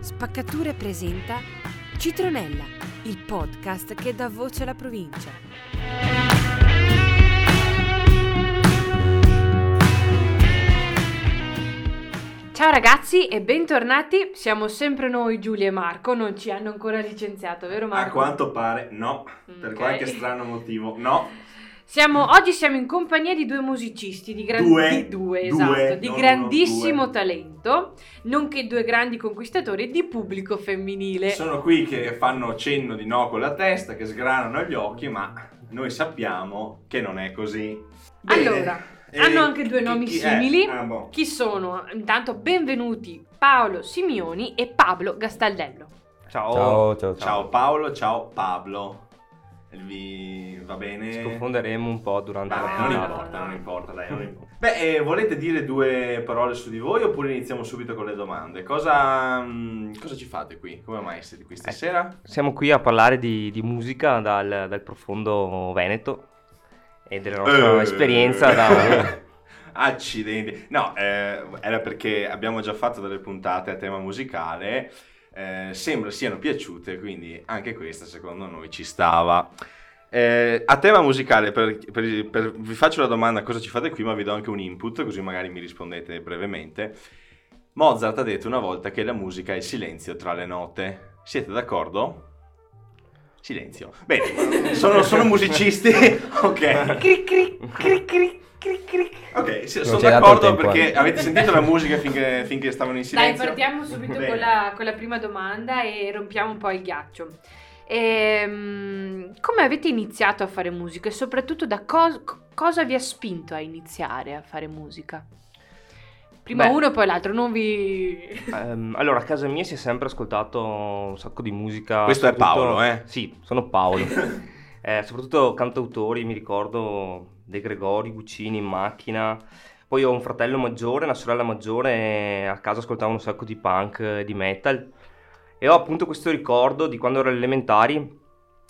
Spaccature presenta Citronella, il podcast che dà voce alla provincia. Ciao ragazzi e bentornati, siamo sempre noi Giulia e Marco, non ci hanno ancora licenziato, vero A Marco? quanto pare no, per Ok. qualche strano motivo no. Siamo- oggi siamo in compagnia di due musicisti di, gran- Due. di, due, Due, esatto, di non grandissimo due. talento, nonché due grandi conquistatori di pubblico femminile. Sono qui che fanno cenno di no con la testa, che sgranano gli occhi, ma noi sappiamo che non è così. Bene. Allora, E hanno anche due chi- nomi chi- simili. ah, boh. Chi sono? Intanto benvenuti Paolo Simioni e Pablo Gastaldello. Ciao. Ciao, ciao, Ciao Paolo, ciao Pablo. Vi va bene? Ci confonderemo un po' durante Vabbè, la non puntata. importa, non importa, dai, non importa. Beh, eh, volete dire due parole su di voi oppure iniziamo subito con le domande? Cosa, mm, cosa ci fate qui? Come mai siete qui stasera? Siamo qui a parlare di, di musica dal, dal profondo Veneto e della nostra Eh. esperienza da... Accidenti. No, eh, era perché abbiamo già fatto delle puntate a tema musicale. Eh, sembra siano piaciute, quindi anche questa secondo noi ci stava. Eh, a tema musicale, per- per- per- vi faccio la domanda cosa ci fate qui, ma vi do anche un input, così magari mi rispondete brevemente. Mozart ha detto una volta che la musica è il silenzio tra le note. Siete d'accordo? Silenzio. Bene, sono, sono musicisti. ok. Cric, cric, cric, cric. Ok, sì, sono d'accordo perché eh. avete sentito la musica finché, finché stavano in Dai, silenzio? partiamo subito con la, con la prima domanda e rompiamo un po' il ghiaccio. Ehm, come avete iniziato a fare musica e soprattutto da cos- co- cosa vi ha spinto a iniziare a fare musica? Prima Beh. uno poi l'altro, non vi... Ehm, allora, a casa mia si è sempre ascoltato un sacco di musica. Questo è Paolo, eh? Sì, sono Paolo. Eh, soprattutto cantautori, mi ricordo De Gregori, Guccini in macchina. Poi ho un fratello maggiore, una sorella maggiore, e a casa ascoltavo un sacco di punk e di metal. E ho appunto questo ricordo di quando ero alle elementari.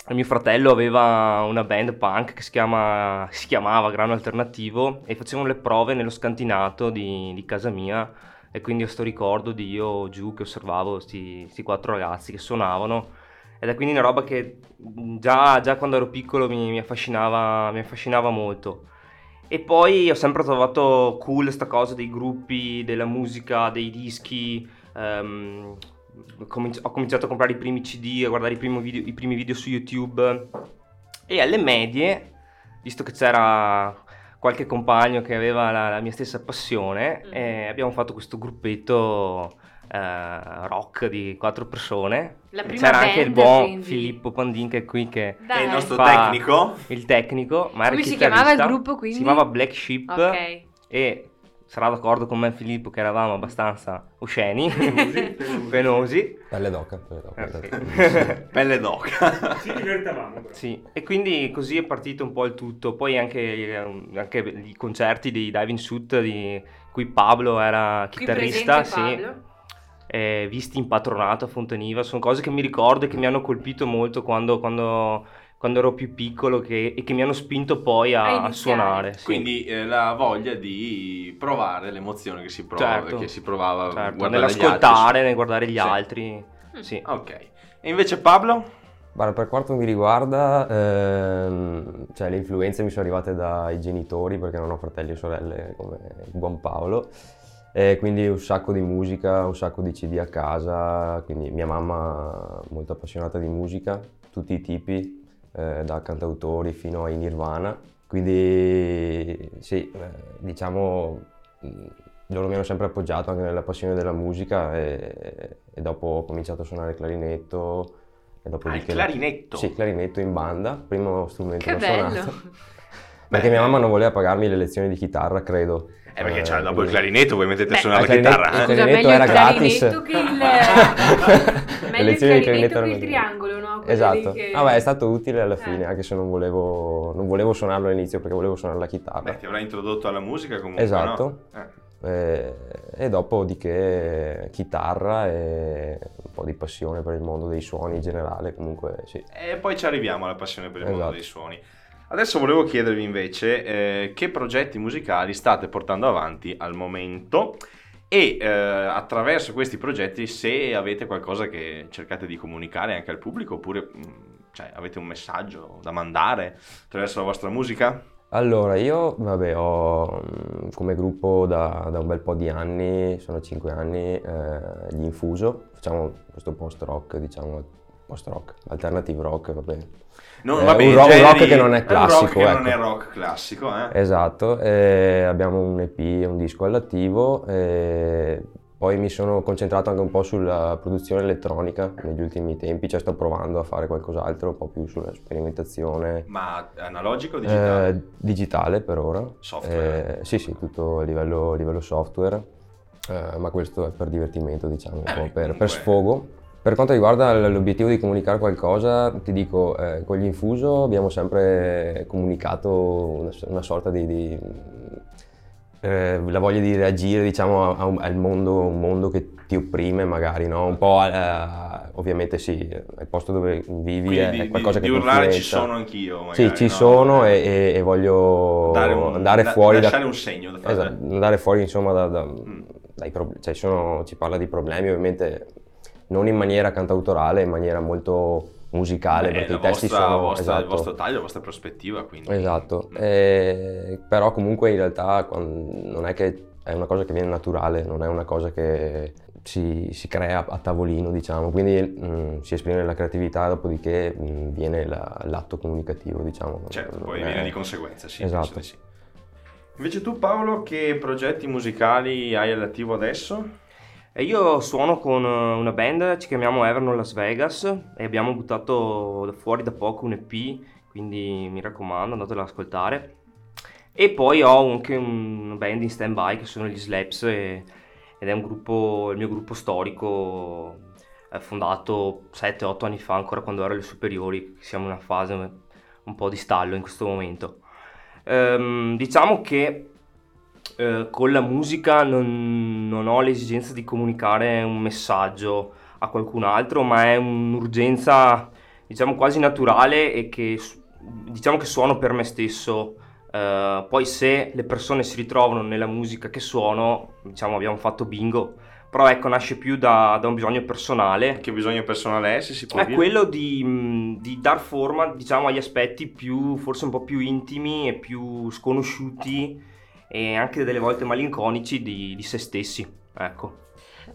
Mio fratello aveva una band punk che si, chiama- si chiamava Grano Alternativo e facevano le prove nello scantinato di, di casa mia. E quindi ho sto ricordo di io giù che osservavo questi quattro ragazzi che suonavano. Ed è quindi una roba che mh, già, già quando ero piccolo mi, mi affascinava, mi affascinava molto. E poi ho sempre trovato cool sta cosa dei gruppi, della musica, dei dischi. cominci- ho cominciato a comprare i primi CD, a guardare i primi video, i primi video su YouTube. E alle medie, visto che c'era qualche compagno che aveva la, la mia stessa passione, Mhm. eh, abbiamo fatto questo gruppetto eh, rock di quattro persone. La prima C'era anche il buon quindi. Filippo Pandin che è qui che Che è il nostro tecnico. il tecnico, ma era Come il si chiamava il gruppo, quindi? Si chiamava Black Sheep Ok. e sarà d'accordo con me Filippo che eravamo abbastanza osceni, penosi. Pelle d'oca. pelle d'oca, Eh, esatto. sì. Pelle d'oca. Ci divertavamo. però. Sì, e quindi così è partito un po' il tutto. Poi anche, eh, anche i concerti di Diving Suit di cui Pablo era Qui chitarrista, presente sì, Pablo. Eh, visti in patronato a Fontaniva, sono cose che mi ricordo e che mi hanno colpito molto quando, quando- quando ero più piccolo che- e che mi hanno spinto poi A a, suonare. sì. Quindi eh, la voglia di provare l'emozione che si, prova, Certo. che si provava Certo, guardare gli nell'ascoltare, altri. nel guardare gli Sì. altri. Mm. Sì. Ok. E invece Pablo? Guarda, per quanto mi riguarda, ehm, cioè, le influenze mi sono arrivate dai genitori perché non ho fratelli o sorelle come il buon Paolo. E quindi un sacco di musica, un sacco di CD a casa, quindi mia mamma molto appassionata di musica, tutti i tipi, eh, da cantautori fino ai Nirvana. Quindi sì, eh, diciamo, mh, loro mi hanno sempre appoggiato anche nella passione della musica e, e dopo ho cominciato a suonare il clarinetto. E Ah, il clarinetto. Sì, clarinetto in banda, primo strumento Che che ho bello. suonato. Perché mia mamma non voleva pagarmi le lezioni di chitarra, credo. Eh, perché cioè, dopo il clarinetto voi mettete a Beh, suonare la il clarinetto- chitarra. il eh? Scusa, clarinetto meglio era il gratis. che il... Meglio il di clarinetto che il triangolo, no? Esatto. che- Vabbè, è stato utile alla Eh. fine, anche se non volevo, non volevo suonarlo all'inizio perché volevo suonare la chitarra. Beh, ti avrà introdotto alla musica comunque, Esatto. no? Eh. E, e dopodiché chitarra e un po' di passione per il mondo dei suoni in generale, comunque sì. E poi ci arriviamo alla passione per il mondo Esatto. dei suoni. Adesso volevo chiedervi invece eh, che progetti musicali state portando avanti al momento e eh, attraverso questi progetti se avete qualcosa che cercate di comunicare anche al pubblico oppure mh, cioè, avete un messaggio da mandare attraverso la vostra musica. Allora, io vabbè, ho mm, come gruppo da, da un bel po' di anni, sono 5 anni, eh, gli Infuso, facciamo questo post-rock, diciamo, post-rock, alternative rock, vabbè. Non, Eh, vabbè, un, rock, un generi- rock che non è un classico, rock che non ecco. è rock classico, eh. Esatto, eh, abbiamo un EP e un disco all'attivo, eh, poi mi sono concentrato anche un po' sulla produzione elettronica negli ultimi tempi, cioè sto provando a fare qualcos'altro, un po' più sulla sperimentazione Ma analogico o digitale? eh, digitale per ora. Software. Eh, sì, sì, tutto a livello, a livello software, ma questo è per divertimento, diciamo, un per, comunque- per sfogo. Per quanto riguarda l'obiettivo di comunicare qualcosa, ti dico, eh, con gli Infuso abbiamo sempre comunicato una, una sorta di... di, eh, la voglia di reagire diciamo a- a un- al mondo, un mondo che ti opprime magari, no? Un po' eh, ovviamente sì, il posto dove vivi è, Quindi è di, qualcosa di che ti urlare ci sono anch'io, magari, Sì, ci no? sono e, e- e voglio un- andare da- fuori lasciare da, un segno da fare. esatto, andare fuori insomma da, da- Mm. dai problemi, cioè sono- ci parla di problemi ovviamente non in maniera cantautorale, in maniera molto musicale, Beh, perché i testi vostra- sono vostra- esatto, il vostro taglio, la vostra prospettiva, quindi. esatto. Mm. Eh, però comunque in realtà non è che è una cosa che viene naturale, non è una cosa che si, si crea a tavolino, diciamo, quindi mm, si esprime la creatività, dopodiché mm, viene la- l'atto comunicativo, diciamo. Certo, poi è- viene di conseguenza, sì. Esatto. sì. Invece tu Paolo, che progetti musicali hai all'attivo adesso? E io suono con eh, una band, ci chiamiamo Everno Las Vegas e abbiamo buttato fuori da poco un EP, quindi mi raccomando andatelo ad ascoltare. E poi ho anche una band in stand-by che sono gli Slaps e- ed è un gruppo, il mio gruppo storico eh, fondato 7-8 anni fa, ancora quando ero alle superiori, siamo in una fase un po' di stallo in questo momento. Ehm, diciamo che eh, con la musica non, non ho l'esigenza di comunicare un messaggio a qualcun altro, ma è un'urgenza, diciamo, quasi naturale e che diciamo che suono per me stesso. Eh, poi se le persone si ritrovano nella musica che suono, diciamo, abbiamo fatto bingo. Però ecco, nasce più da, da un bisogno personale Che bisogno personale è, se si può è dire? quello di, di dar forma, diciamo, agli aspetti più, forse un po' più intimi e più sconosciuti e anche delle volte malinconici di, di se stessi. Ecco.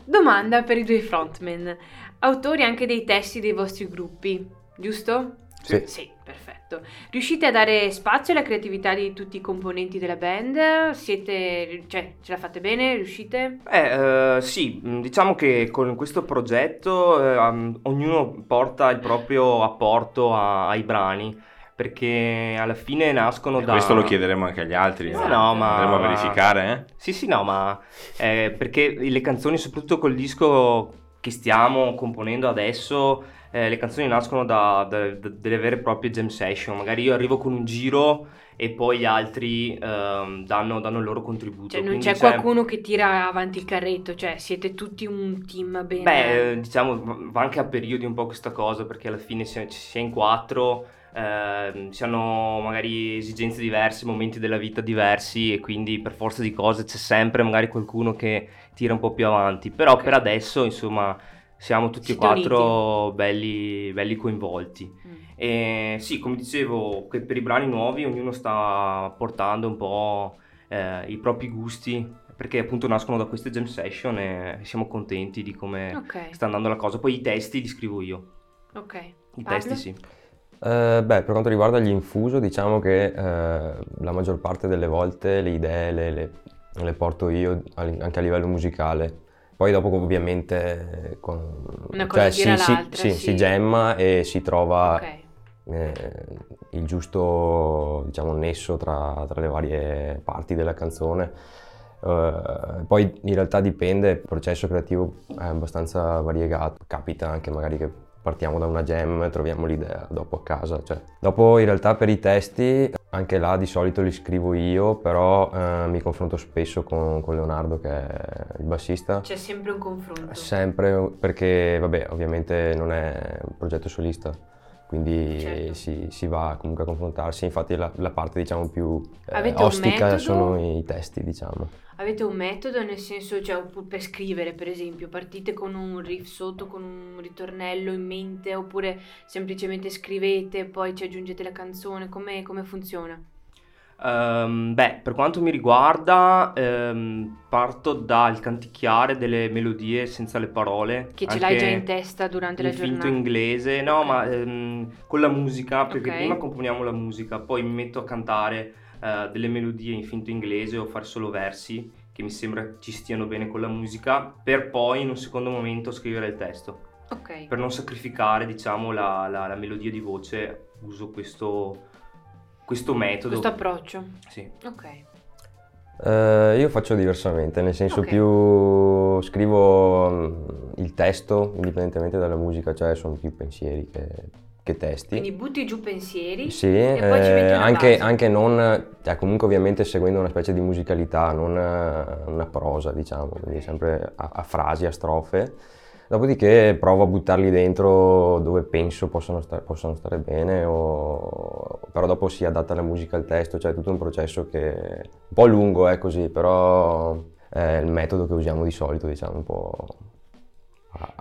Domanda per i due frontman. Autori anche dei testi dei vostri gruppi, giusto? Sì. Sì, perfetto. Riuscite a dare spazio alla creatività di tutti i componenti della band? Siete, cioè, ce la fate bene? Riuscite? Eh, eh, sì, mh, diciamo che con questo progetto eh, um, ognuno porta il proprio apporto a- ai brani perché alla fine nascono E da... Questo lo chiederemo anche agli altri. No, eh. no, ma- Andremo a verificare, eh? Sì, sì, no, ma eh, perché le canzoni, soprattutto col disco che stiamo componendo adesso, eh, le canzoni nascono da, da- da- delle vere e proprie jam session. Magari io arrivo con un giro e poi gli altri ehm, danno, danno il loro contributo. Cioè, non Quindi c'è qualcuno che tira avanti il carretto, cioè, siete tutti un team bene... Beh, eh, diciamo, va- anche a periodi un po' questa cosa, perché alla fine si è in quattro, ehm, si hanno magari esigenze diverse, momenti della vita diversi e quindi per forza di cose c'è sempre magari qualcuno che tira un po' più avanti. Però Ok. per adesso, insomma, siamo tutti e quattro belli, belli coinvolti. Mm. E sì, come dicevo, che per i brani nuovi ognuno sta portando un po' eh, i propri gusti, perché appunto nascono da queste jam session e siamo contenti di come Ok, sta andando la cosa. Poi i testi li scrivo io, ok. i Pablo? testi sì. Eh, beh, per quanto riguarda gli infuso, diciamo che eh, la maggior parte delle volte le idee le, le- le porto io anche a livello musicale. Poi dopo ovviamente con, Una cosa cioè, si, si- sì, si gemma e si trova Ok. eh, il giusto diciamo, nesso tra, tra le varie parti della canzone. Eh, poi in realtà dipende, il processo creativo è abbastanza variegato, capita anche magari che partiamo da una jam, troviamo l'idea dopo a casa. cioè. Dopo in realtà per i testi, anche là di solito li scrivo io, però eh, mi confronto spesso con, con Leonardo che è il bassista. C'è sempre un confronto. Sempre perché, vabbè, ovviamente non è un progetto solista, quindi Certo. si, si va comunque a confrontarsi, infatti la, la parte diciamo più eh, ostica sono i testi, diciamo. Avete un metodo nel senso, cioè per scrivere per esempio, partite con un riff sotto, con un ritornello in mente oppure semplicemente scrivete, poi ci aggiungete la canzone, come, come funziona? Ehm, beh, per quanto mi riguarda, ehm, parto dal canticchiare delle melodie senza le parole. Che ce l'hai già in testa durante la in finto giornata? inglese, no, Ok. ma ehm, con la musica, perché Ok. prima componiamo la musica, poi mi metto a cantare eh, delle melodie in finto inglese o fare solo versi che mi sembra ci stiano bene con la musica, per poi in un secondo momento scrivere il testo. Ok, Per non sacrificare, diciamo, la, la- la melodia di voce, uso questo, questo metodo. questo approccio. Sì. Ok, Eh, io faccio diversamente, nel senso Ok. più scrivo mm, il testo indipendentemente dalla musica, cioè sono più pensieri che, che testi. quindi butti giù pensieri Sì, e poi ci eh, metti una anche, anche non, cioè comunque ovviamente seguendo una specie di musicalità, non eh, una prosa diciamo, quindi sempre a, a frasi, a strofe. Dopodiché provo a buttarli dentro dove penso possano, sta- possano stare bene, o- però dopo si adatta la musica al testo, cioè è tutto un processo che è un po' lungo, è così, però è il metodo che usiamo di solito, diciamo, un po'...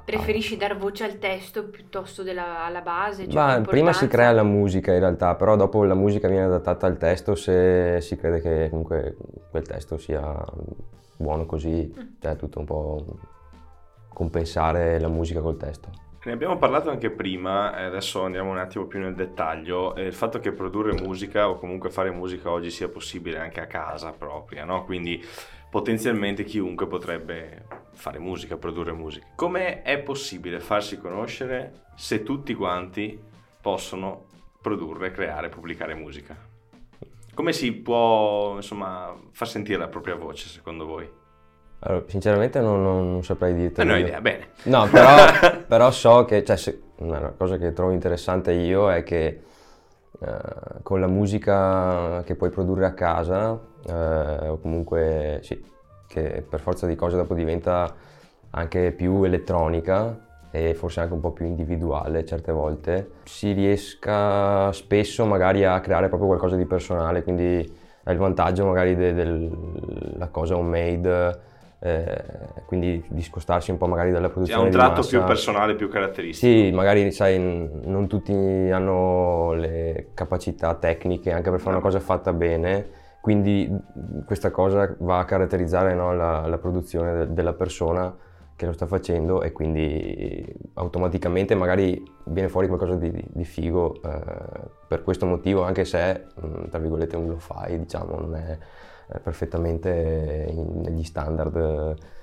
Preferisci dar voce al testo piuttosto della, alla base? Cioè prima si crea la musica in realtà, però dopo la musica viene adattata al testo se si crede che comunque quel testo sia buono così, Mm. cioè è tutto un po' compensare la musica col testo. Ne abbiamo parlato anche prima, e adesso andiamo un attimo più nel dettaglio. eh, Il fatto che produrre musica o comunque fare musica oggi sia possibile anche a casa propria, no? Quindi potenzialmente chiunque potrebbe fare musica, produrre musica. Come è possibile farsi conoscere se tutti quanti possono produrre, creare, pubblicare musica? Come si può, insomma, far sentire la propria voce secondo voi? Allora, sinceramente non, non- non saprei dirti. Non ho idea, bene. No, però, però so che, cioè, se- una cosa che trovo interessante io è che eh, con la musica che puoi produrre a casa, eh, o comunque sì, che per forza di cose dopo diventa anche più elettronica e forse anche un po' più individuale certe volte, si riesca spesso magari a creare proprio qualcosa di personale, quindi è il vantaggio magari de- della cosa homemade, eh, quindi discostarsi un po' magari dalla C'è produzione un di tratto più personale, più caratteristico. Sì, magari sai, non tutti hanno le capacità tecniche anche per fare una cosa fatta bene, quindi questa cosa va a caratterizzare no, la, la produzione de- della persona che lo sta facendo e quindi automaticamente magari viene fuori qualcosa di, di figo eh, per questo motivo, anche se mh, tra virgolette un lo-fi, diciamo, non è perfettamente in- negli standard eh,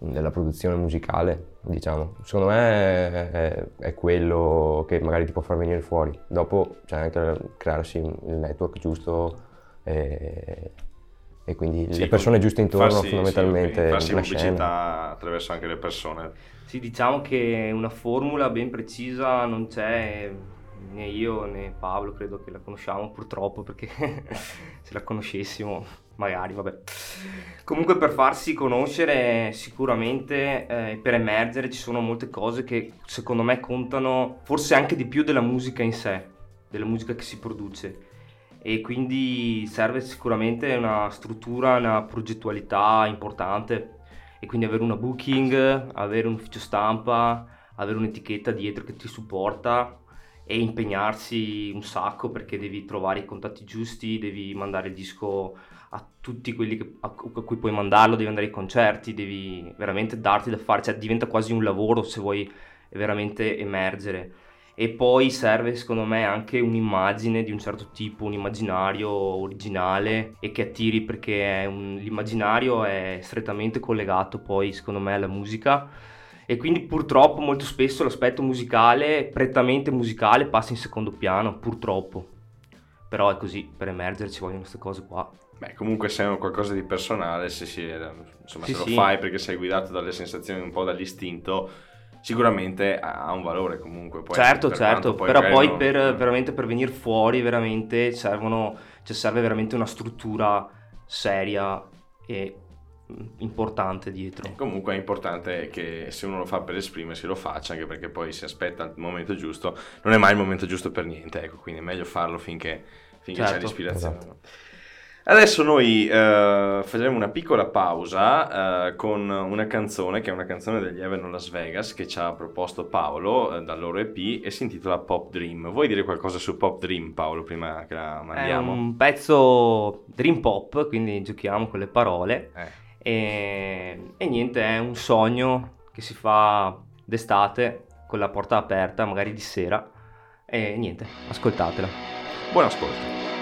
della produzione musicale, diciamo. Secondo me è, è quello che magari ti può far venire fuori. Dopo c'è anche crearsi il network giusto e, e quindi Sì, le persone giuste intorno farsi- sì, fondamentalmente ok, farsi la pubblicità scena. attraverso anche le persone. Sì, diciamo che una formula ben precisa non c'è, né io né Paolo credo che la conosciamo purtroppo perché se la conoscessimo magari, vabbè. Comunque per farsi conoscere sicuramente, eh, per emergere ci sono molte cose che secondo me contano forse anche di più della musica in sé, della musica che si produce. E quindi serve sicuramente una struttura, una progettualità importante e quindi avere una booking, avere un ufficio stampa, avere un'etichetta dietro che ti supporta e impegnarsi un sacco perché devi trovare i contatti giusti, devi mandare il disco a tutti quelli che- a, a cui puoi mandarlo, devi andare ai concerti, devi veramente darti da fare, cioè diventa quasi un lavoro se vuoi veramente emergere. E poi serve secondo me anche un'immagine di un certo tipo, un immaginario originale e che attiri perché un- l'immaginario è strettamente collegato poi secondo me alla musica e quindi purtroppo molto spesso l'aspetto musicale, prettamente musicale, passa in secondo piano, purtroppo. Però è così, per emergere ci vogliono queste cose qua. Beh, comunque se è qualcosa di personale, se, si, insomma, Sì, se sì. lo fai perché sei guidato dalle sensazioni, un po' dall'istinto, sicuramente ha un valore comunque. Poi, certo, per certo, quanto però poi non- per, veramente per venire fuori veramente servono, cioè serve veramente una struttura seria e mm, importante dietro. Comunque è importante che se uno lo fa per esprimersi lo faccia, anche perché poi si aspetta il momento giusto, non è mai il momento giusto per niente, ecco, quindi è meglio farlo finché, finché c'è Certo. l'ispirazione. Esatto. Adesso noi eh, faremo una piccola pausa eh, con una canzone che è una canzone degli Everno Las Vegas che ci ha proposto Paolo eh, dal loro EP e si intitola Pop Dream. Vuoi dire qualcosa su Pop Dream Paolo prima che la È mandiamo? un pezzo dream pop, quindi giochiamo con le parole. Eh. E, e niente, è un sogno che si fa d'estate con la porta aperta, magari di sera. E niente, ascoltatela. Buon ascolto.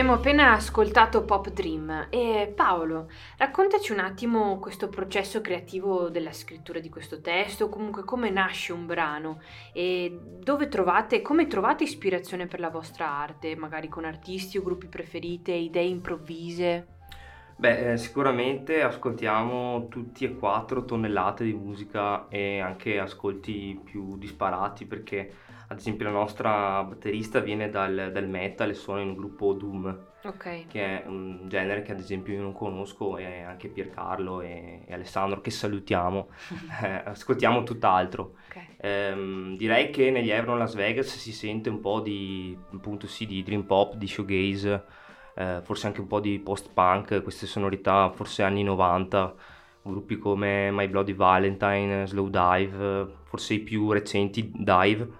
Abbiamo appena ascoltato Pop Dream e Paolo, raccontaci un attimo questo processo creativo della scrittura di questo testo, comunque come nasce un brano e dove trovate, come trovate ispirazione per la vostra arte, magari con artisti o gruppi preferite, idee improvvise. Beh, eh, sicuramente ascoltiamo tutti e quattro tonnellate di musica e anche ascolti più disparati perché ad esempio la nostra batterista viene dal, dal metal e suona in un gruppo Doom Ok. che è un genere che ad esempio io non conosco e anche Piercarlo e, e Alessandro che salutiamo eh, ascoltiamo tutt'altro ok. Ehm, direi che negli Evron Las Vegas si sente un po' di appunto sì di dream pop di shoegaze eh, forse anche un po' di post-punk, queste sonorità forse anni 90, gruppi come My Bloody Valentine, Slow Dive, forse i più recenti Dive.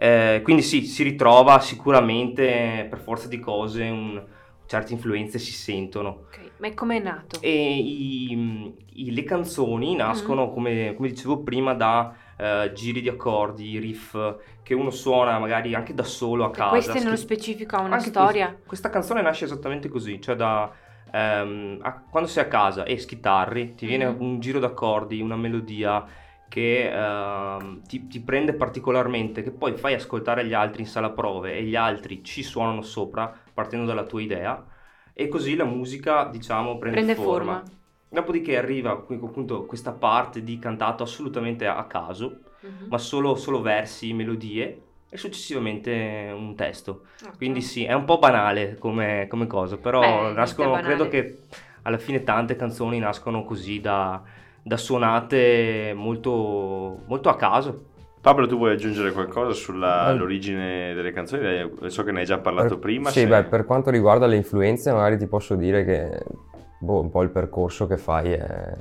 Eh, quindi sì, si ritrova sicuramente per forza di cose, un- certe influenze si sentono. ok. Ma come è nato? E i- i- le canzoni nascono, come, come dicevo prima, da eh, giri di accordi, riff che uno suona magari anche da solo a Che casa. queste nello specifico ha una storia? questa, questa canzone nasce esattamente così, cioè da ehm, a- quando sei a casa e schitarri, ti viene Mhm. un giro d'accordi, una melodia che ehm, ti, ti prende particolarmente, che poi fai ascoltare agli altri in sala prove e gli altri ci suonano sopra partendo dalla tua idea e così la musica diciamo prende, Prende forma. Dopodiché arriva appunto questa parte di cantato assolutamente a caso, Mhm. ma solo, solo versi, melodie e successivamente un testo. Ok. Quindi sì, è un po' banale come, come cosa, però Beh, nascono, credo che alla fine tante canzoni nascono così da, da suonate molto, molto a caso. Pablo, tu vuoi aggiungere qualcosa Eh. sull'origine delle canzoni? Lei- So che ne hai già parlato Per- prima. Sì, se- beh, per quanto riguarda le influenze, magari ti posso dire che boh, un po' il percorso che fai è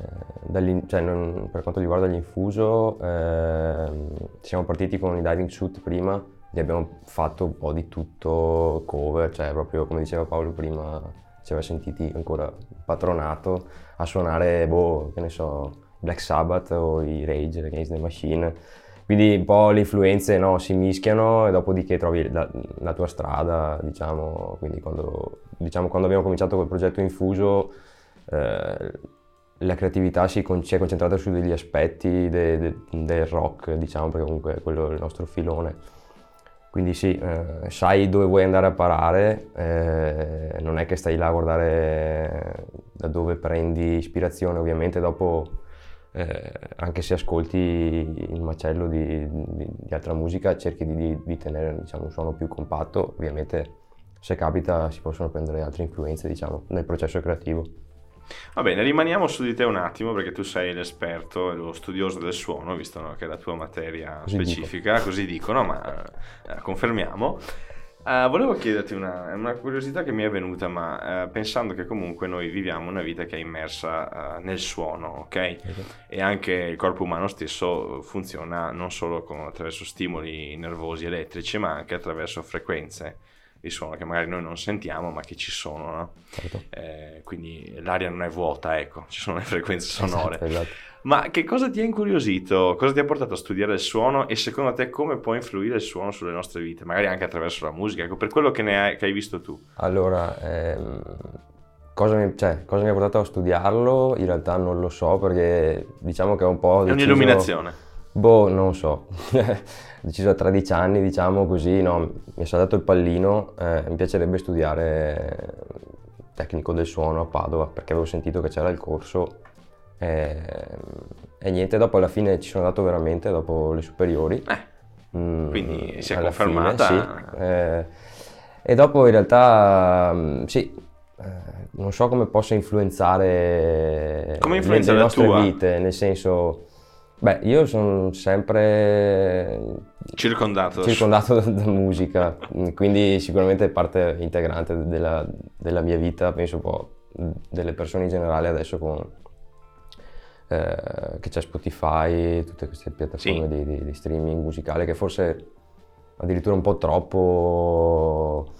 cioè, non- per quanto riguarda l'infuso, ehm, siamo partiti con i diving suit prima, li abbiamo fatto un po' di tutto cover, cioè proprio come diceva Paolo prima, ci aveva sentiti ancora patronato a suonare, boh, che ne so, Black Sabbath o i Rage Against the Machine. Quindi un po' le influenze no, si mischiano e dopodiché trovi la, la tua strada, diciamo. Quindi quando, diciamo, quando abbiamo cominciato col progetto Infuso, eh, la creatività si, con- si è concentrata su degli aspetti de- de- del rock, diciamo, perché comunque quello è il nostro filone. Quindi sì, eh, sai dove vuoi andare a parare, eh, non è che stai là a guardare da dove prendi ispirazione, ovviamente dopo eh, anche se ascolti il macello di, di- di altra musica cerchi di, di- di tenere diciamo, un suono più compatto, ovviamente se capita si possono prendere altre influenze diciamo, nel processo creativo. Va bene, rimaniamo su di te un attimo perché tu sei l'esperto e lo studioso del suono, visto no, che è la tua materia Così specifica, così dicono, ma eh, confermiamo. Eh, volevo chiederti una, una curiosità che mi è venuta, ma eh, pensando che comunque noi viviamo una vita che è immersa eh, nel suono, ok? E anche il corpo umano stesso funziona non solo con- attraverso stimoli nervosi elettrici, ma anche attraverso frequenze di suono che magari noi non sentiamo, ma che ci sono, no? Certo. Eh, quindi l'aria non è vuota, ecco, ci sono le frequenze sonore. Esatto, esatto. Ma che cosa ti ha incuriosito? Cosa ti ha portato a studiare il suono e secondo te come può influire il suono sulle nostre vite? Magari anche attraverso la musica, ecco, per quello che, ne hai, che hai visto tu. Allora, ehm, cosa, mi, cioè, cosa mi ha portato a studiarlo? In realtà non lo so perché diciamo che ho un po' È deciso- un'illuminazione. Boh, non so. Ho deciso a 13 anni, diciamo così, no, mi è saltato il pallino, eh, mi piacerebbe studiare tecnico del suono a Padova perché avevo sentito che c'era il corso eh, e niente, dopo alla fine ci sono andato veramente, dopo le superiori. Eh, Mm, Quindi si è alla fine, confermata. sì. Eh, e dopo in realtà mm, sì, eh, non so come possa influenzare, Come le- influenza le, la nostre tua? vite, nel senso, beh, io sono sempre circondato. da circondato da, da musica, mm, quindi sicuramente è parte integrante della, della mia vita, penso un po' delle persone in generale adesso con eh, che c'è Spotify, tutte queste piattaforme di, di- di streaming musicale che forse addirittura un po' troppo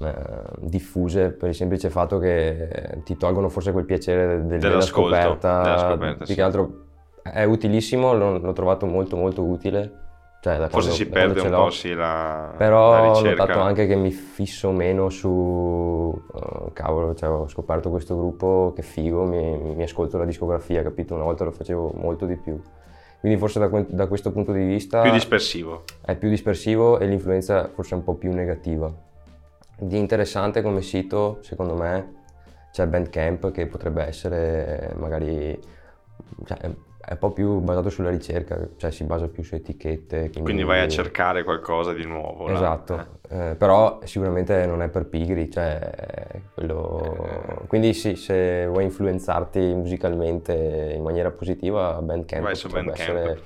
eh, diffuse per il semplice fatto che ti tolgono forse quel piacere del- della Dell'ascolto, scoperta, della scoperta, più sì. che altro è utilissimo, l'ho, l'ho trovato molto molto utile, cioè da Forse quando- si perde un po' sì, la, Però la ho notato anche che mi fisso meno su... eh, cavolo, cioè, ho scoperto questo gruppo, che figo, mi, mi ascolto la discografia, capito? Una volta lo facevo molto di più. Quindi forse da, da questo punto di vista Più dispersivo. è più dispersivo e l'influenza forse è un po' più negativa. Di interessante come sito, secondo me, c'è Bandcamp che potrebbe essere magari... cioè, è, un po' più basato sulla ricerca, cioè si basa più su etichette. Quindi vai a cercare qualcosa di nuovo. Esatto, Eh. eh, però sicuramente non è per pigri, cioè quello... Quindi sì, se vuoi influenzarti musicalmente in maniera positiva, Bandcamp Vai su potrebbe Bandcamp. essere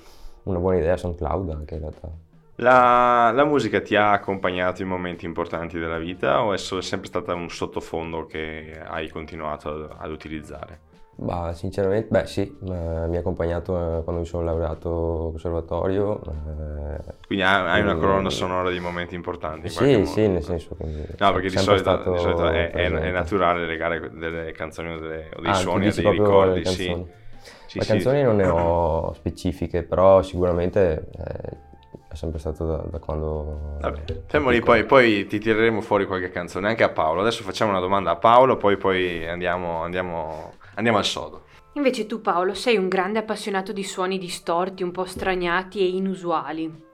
una buona idea, SoundCloud anche in realtà. La, la musica ti ha accompagnato in momenti importanti della vita o è sempre stata un sottofondo che hai continuato ad, ad utilizzare? Bah, sinceramente, beh sì, mi ha accompagnato eh, quando mi sono laureato al conservatorio. eh, Quindi hai, una colonna sonora di momenti importanti sì, sì, nel senso che... No, perché di solito, di solito è, è- è naturale legare delle canzoni o, delle- o dei Ah, suoni a dei ricordi. Sì. Sì, Le sì. canzoni non ne ho specifiche, però sicuramente eh, è sempre stato da, da quando... Vabbè, fermo lì, poi, poi ti tireremo fuori qualche canzone, anche a Paolo. Adesso facciamo una domanda a Paolo, poi, poi andiamo, andiamo, andiamo al sodo. Invece tu Paolo sei un grande appassionato di suoni distorti, un po' straniati e inusuali.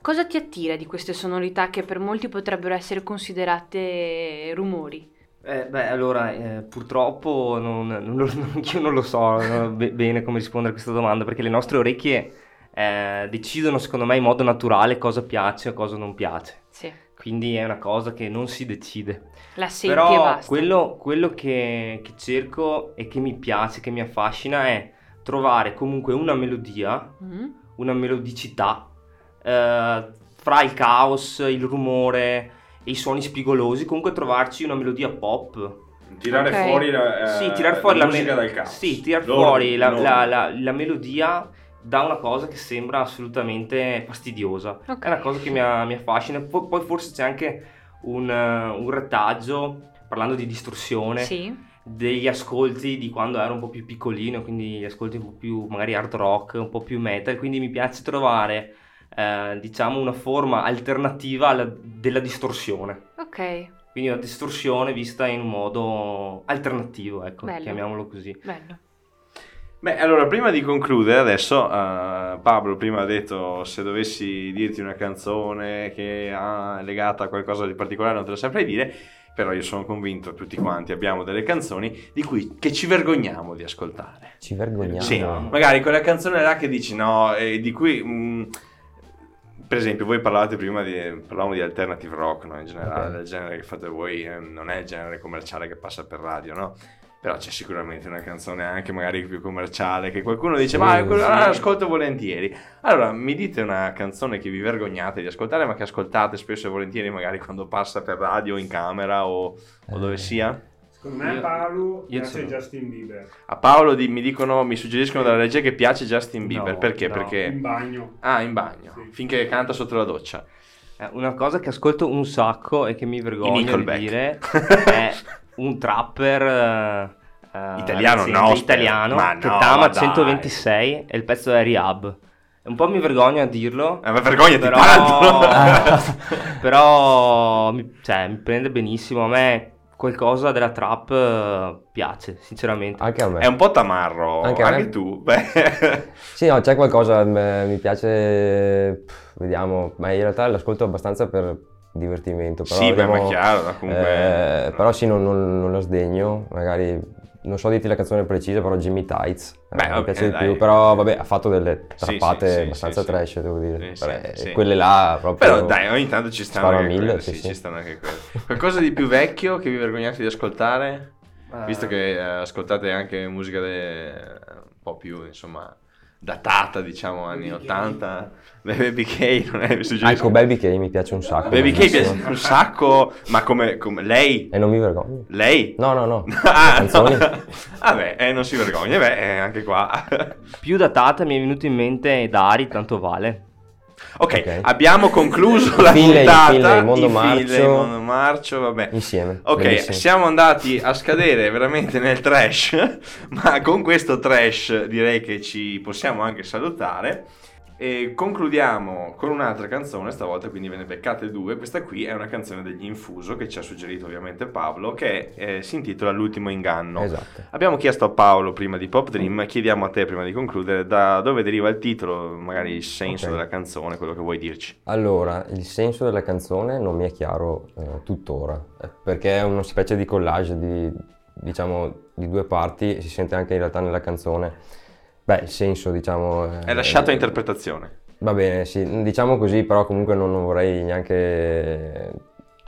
Cosa ti attira di queste sonorità che per molti potrebbero essere considerate rumori? Eh, beh, allora, eh, purtroppo non, non lo- io non lo so be- bene come rispondere a questa domanda, perché le nostre orecchie eh, decidono, secondo me, in modo naturale cosa piace e cosa non piace. Sì, Quindi è una cosa che non si decide. la senti e Però basta. quello, quello che, che cerco e che mi piace, che mi affascina è trovare comunque una melodia, Mm? una melodicità eh, fra il caos, il rumore e i suoni spigolosi, comunque trovarci una melodia pop. Tirare Ok. fuori la, eh, sì, tirar fuori la, musica me- dal caos. Sì, tirar Loro- fuori la, la- la- la melodia da una cosa che sembra assolutamente fastidiosa. Ok. È una cosa che mi, mi affascina. Po- poi forse c'è anche un, eh, un retaggio, parlando di distorsione, Sì, degli ascolti di quando ero un po' più piccolino, quindi gli ascolti un po' più magari hard rock, un po' più metal, quindi mi piace trovare eh, diciamo una forma alternativa alla- della distorsione. ok, Quindi una distorsione vista in un modo alternativo, ecco, Bello. chiamiamolo così. bello. Beh, allora, prima di concludere, adesso eh, Pablo prima ha detto se dovessi dirti una canzone che è legata a qualcosa di particolare non te lo saprei dire, però io sono convinto, tutti quanti abbiamo delle canzoni di cui che ci vergogniamo di ascoltare. Ci vergogniamo. Sì, magari quella canzone là che dici no, e di cui... mh, per esempio, voi parlavate prima di, parlavamo di alternative rock, no? in generale, Ok. del genere che fate voi, eh, non è il genere commerciale che passa per radio, no? Però c'è sicuramente una canzone anche magari più commerciale che qualcuno dice, Sì, ma quello sì. ascolto volentieri. Allora, mi dite una canzone che vi vergognate di ascoltare, ma che ascoltate spesso e volentieri magari quando passa per radio, in camera o, o dove Eh. sia? Secondo me Io- Paolo io piace sono- Justin Bieber. A Paolo di- mi dicono, mi suggeriscono dalla regia che piace Justin Bieber, No, perché? no. Perché... In bagno. Ah, in bagno, Sì. finché canta sotto la doccia. Eh, una cosa che ascolto un sacco e che mi vergogno di dire è un trapper eh, eh, Italiano, no, italiano Ma che no, ma Tama dai. 126 e il pezzo è Rehab. Un po' mi vergogno a dirlo. Eh, ma vergognati però, tanto. però mi, cioè, mi prende benissimo. A me qualcosa della trap eh, piace, sinceramente. Anche a me. È un po' tamarro, anche, Anche tu. Beh, Sì, no, c'è qualcosa, m- mi piace, pff, vediamo, ma in realtà l'ascolto abbastanza per divertimento. Però sì, beh, vediamo, ma chiaro, comunque... eh, però sì, non, non- non la sdegno, magari, non so dirti la canzone precisa, però Jimmy Tights, eh, Beh, mi piace di dai. più, però vabbè, ha fatto delle trappate sì, sì, abbastanza sì, sì. trash, devo dire. Sì, Beh. Quelle là proprio... Però dai, ogni tanto ci stanno anche mille, quelle, sì, ci stanno anche quelle. Qualcosa di più vecchio che vi vergognate di ascoltare? Eh, Visto che eh, ascoltate anche musica de- un po' più, insomma, datata, diciamo, anni Baby K. 80. Beh, Baby K non è mi Ah, suggerisco. ecco, Baby K mi piace un sacco. Baby K piace un sacco, ma come, come lei? E non mi vergogno. Lei? No, no, no. Ah, Canzoni. Vabbè, eh, non si vergogna, beh, eh, anche qua. Più datata mi è venuto in mente Dari, tanto vale. Ok, abbiamo concluso la Finlay, puntata. Finlay, Mondo I Finlay, Marcio. Mondo Marcio, vabbè. Insieme. Ok, bellissimo. siamo andati a scadere veramente nel trash, ma con questo trash direi che ci possiamo anche salutare. E concludiamo con un'altra canzone, stavolta quindi ve ne beccate due. Questa qui è una canzone degli Infuso che ci ha suggerito ovviamente Paolo, che eh, si intitola L'ultimo inganno. Esatto. Abbiamo chiesto a Paolo prima di Pop Dream, chiediamo a te prima di concludere da dove deriva il titolo, magari il senso Ok. della canzone, quello che vuoi dirci. Allora, il senso della canzone non mi è chiaro eh, tuttora, eh, perché è una specie di collage di, diciamo, di due parti si sente anche in realtà nella canzone. Beh, il senso, diciamo... È lasciato a eh, interpretazione. Va bene, sì, diciamo così, però comunque non, non vorrei neanche...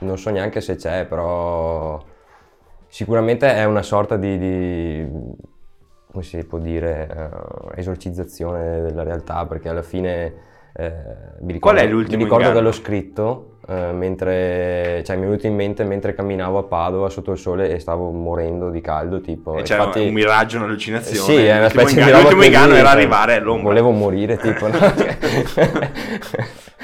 Non so neanche se c'è, però sicuramente è una sorta di... di- come si può dire? eh, esorcizzazione della realtà, perché alla fine... eh, mi ricordo, Qual è l'ultimo Mi ricordo inganno? che l'ho scritto eh, mentre... Cioè mi è venuto in mente mentre camminavo a Padova sotto il sole e stavo morendo di caldo, tipo... E c'era infatti- un miraggio, un'allucinazione. sì, è una specie di inganno- roba L'ultimo inganno era cioè, arrivare all'ombra. Volevo morire, tipo, no?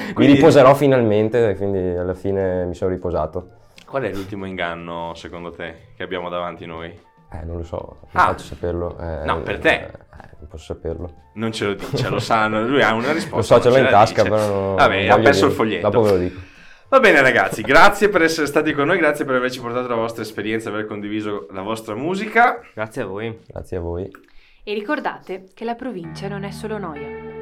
Mi Quindi- riposerò finalmente, quindi alla fine mi sono riposato. Qual è l'ultimo inganno, secondo te, che abbiamo davanti noi? Eh, non lo so, non Ah. faccio saperlo. eh, No, per te. eh, non posso saperlo. Non ce lo dice, lo sanno, lui ha una risposta. Lo so, ce l'ho in tasca, dice. però Vabbè, ha perso il dirlo. foglietto. Dopo ve lo dico. Va bene ragazzi, grazie per essere stati con noi, grazie per averci portato la vostra esperienza, aver condiviso la vostra musica. Grazie a voi. Grazie a voi. E ricordate che la provincia non è solo noia.